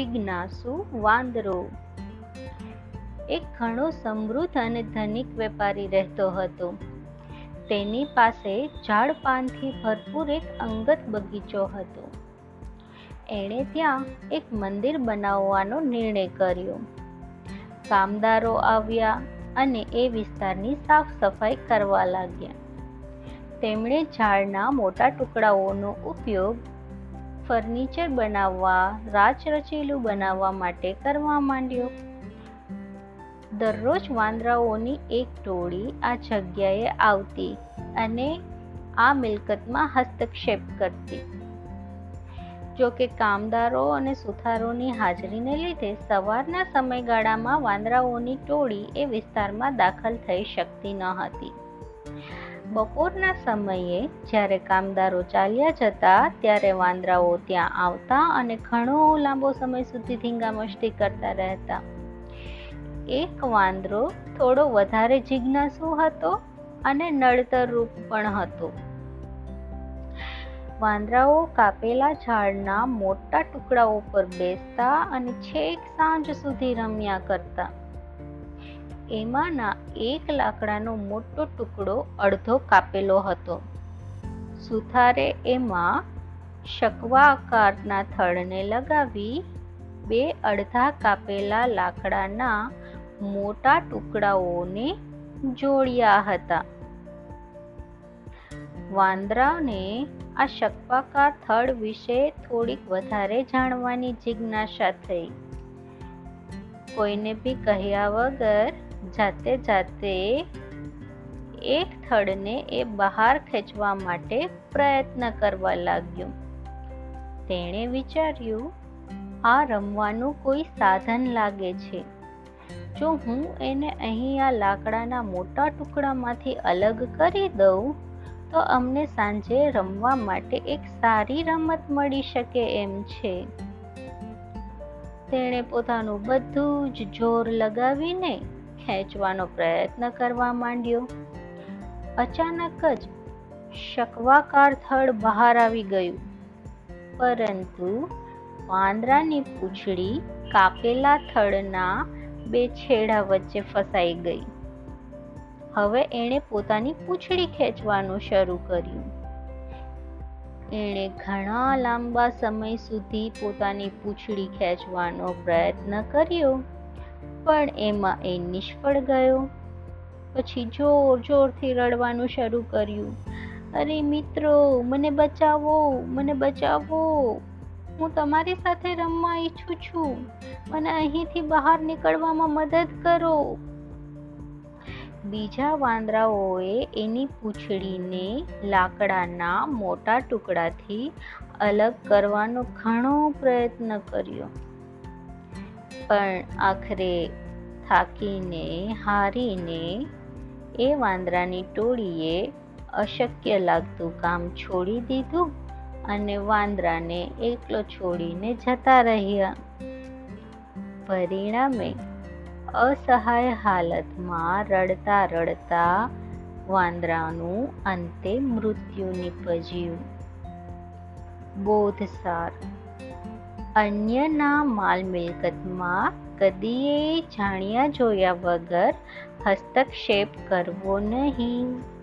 જિજ્ઞાસુ વાંદરો. એક ઘણો સમૃદ્ધ અને ધનિક વેપારી રહેતો હતો. તેની પાસે ઝાડ પાનથી ભરપૂર એક અંગત બગીચો હતો. એણે ત્યાં એક મંદિર બનાવવાનો નિર્ણય કર્યો. કામદારો આવ્યા અને એ વિસ્તારની સાફ સફાઈ કરવા લાગ્યા. તેમણે ઝાડના મોટા ટુકડાઓનો ઉપયોગ ફર્નિચર બનાવવા, રાચરચીલું બનાવવા માટે કરવા માંડ્યો. દરરોજ વાંદરાઓની એક ટોળી આ જગ્યાએ આવતી અને આ મિલકતમાં હસ્તક્ષેપ કરતી. જોકે કામદારો અને સુથારોની હાજરીને લીધે સવારના સમયગાળામાં વાંદરાઓની ટોળી એ વિસ્તારમાં દાખલ થઈ શકતી ન હતી. બપોરના સમયે જ્યારે કામદારો ચાલ્યા જતા ત્યારે વાંદરાઓ ત્યાં આવતા અને ઘણો લાંબો સમય સુધી ધીંગામસ્તી કરતા રહેતા. એક વાંદરો થોડો વધારે જિજ્ઞાસુ હતો અને નડતર રૂપ પણ હતો. વાંદરાઓ કાપેલા ઝાડના મોટા ટુકડાઓ પર બેસતા અને છેક સાંજ સુધી રમ્યા કરતા. એમાંના એક લાકડાનો મોટો ટુકડો અડધો કાપેલો હતો. સુથારે એમાં શકવા આકારના થડને લગાવી બે અડધા કાપેલા લાકડાના મોટા ટુકડાઓને જોડ્યા હતા. વાંદરાને આ શકવાકાર થડ વિશે થોડીક વધારે જાણવાની જિજ્ઞાસા થઈ. કોઈને બી કહ્યા વગર જાતે જાતે એક થડને એ બહાર ખેંચવા માટે પ્રયત્ન કરવા લાગ્યો. તેણે વિચાર્યું, આ રમવાનું કોઈ સાધન લાગે છે. જો હું એને અહીં આ લાકડાના મોટા ટુકડામાંથી અલગ કરી દઉં, તો અમને સાંજે રમવા માટે એક સારી રમત મળી શકે એમ છે. તેણે પોતાનું બધું જ જોર લગાવીને ખેંચવાનો પ્રયત્ન કરવા માંડ્યો. અચાનક જ શકવાકાર થડ બહાર આવી ગયું. પરંતુ વાંદરાની પૂંછડી કાપેલા થડના બે છેડા વચ્ચે ફસાઈ ગઈ. હવે એણે પોતાની પૂંછડી ખેંચવાનું શરૂ કર્યું. એણે ઘણા લાંબા સમય સુધી પોતાની પૂંછડી ખેંચવાનો પ્રયત્ન કર્યો. પણ એમાં એ નિષ્ફળ ગયો. પછી જોર જોરથી રડવાનું શરૂ કર્યું. અરે મિત્રો, મને બચાવો મને બચાવો. હું તમારી સાથે રમવા ઈચ્છું છું. મને અહીંથી બહાર નીકળવામાં મદદ કરો. બીજા વાંદરાઓએ એની પૂંછડીને લાકડાના મોટા ટુકડાથી અલગ કરવાનો ઘણો પ્રયત્ન કર્યો. પણ આખરે થાકીને, હારીને એ વાંદરાની ટોળીએ અશક્ય લાગતું કામ છોડી દીધું અને વાંદરાને એકલો છોડીને જતા રહ્યા. પરિણામે અસહાય હાલતમાં રડતા રડતા વાંદરાનું અંતે મૃત્યુ નીપજ્યું. બોધસાર અન્યના માલ મિલકતમાં કદીએ જાણ્યા જોયા વગર હસ્તક્ષેપ કરવો નહીં.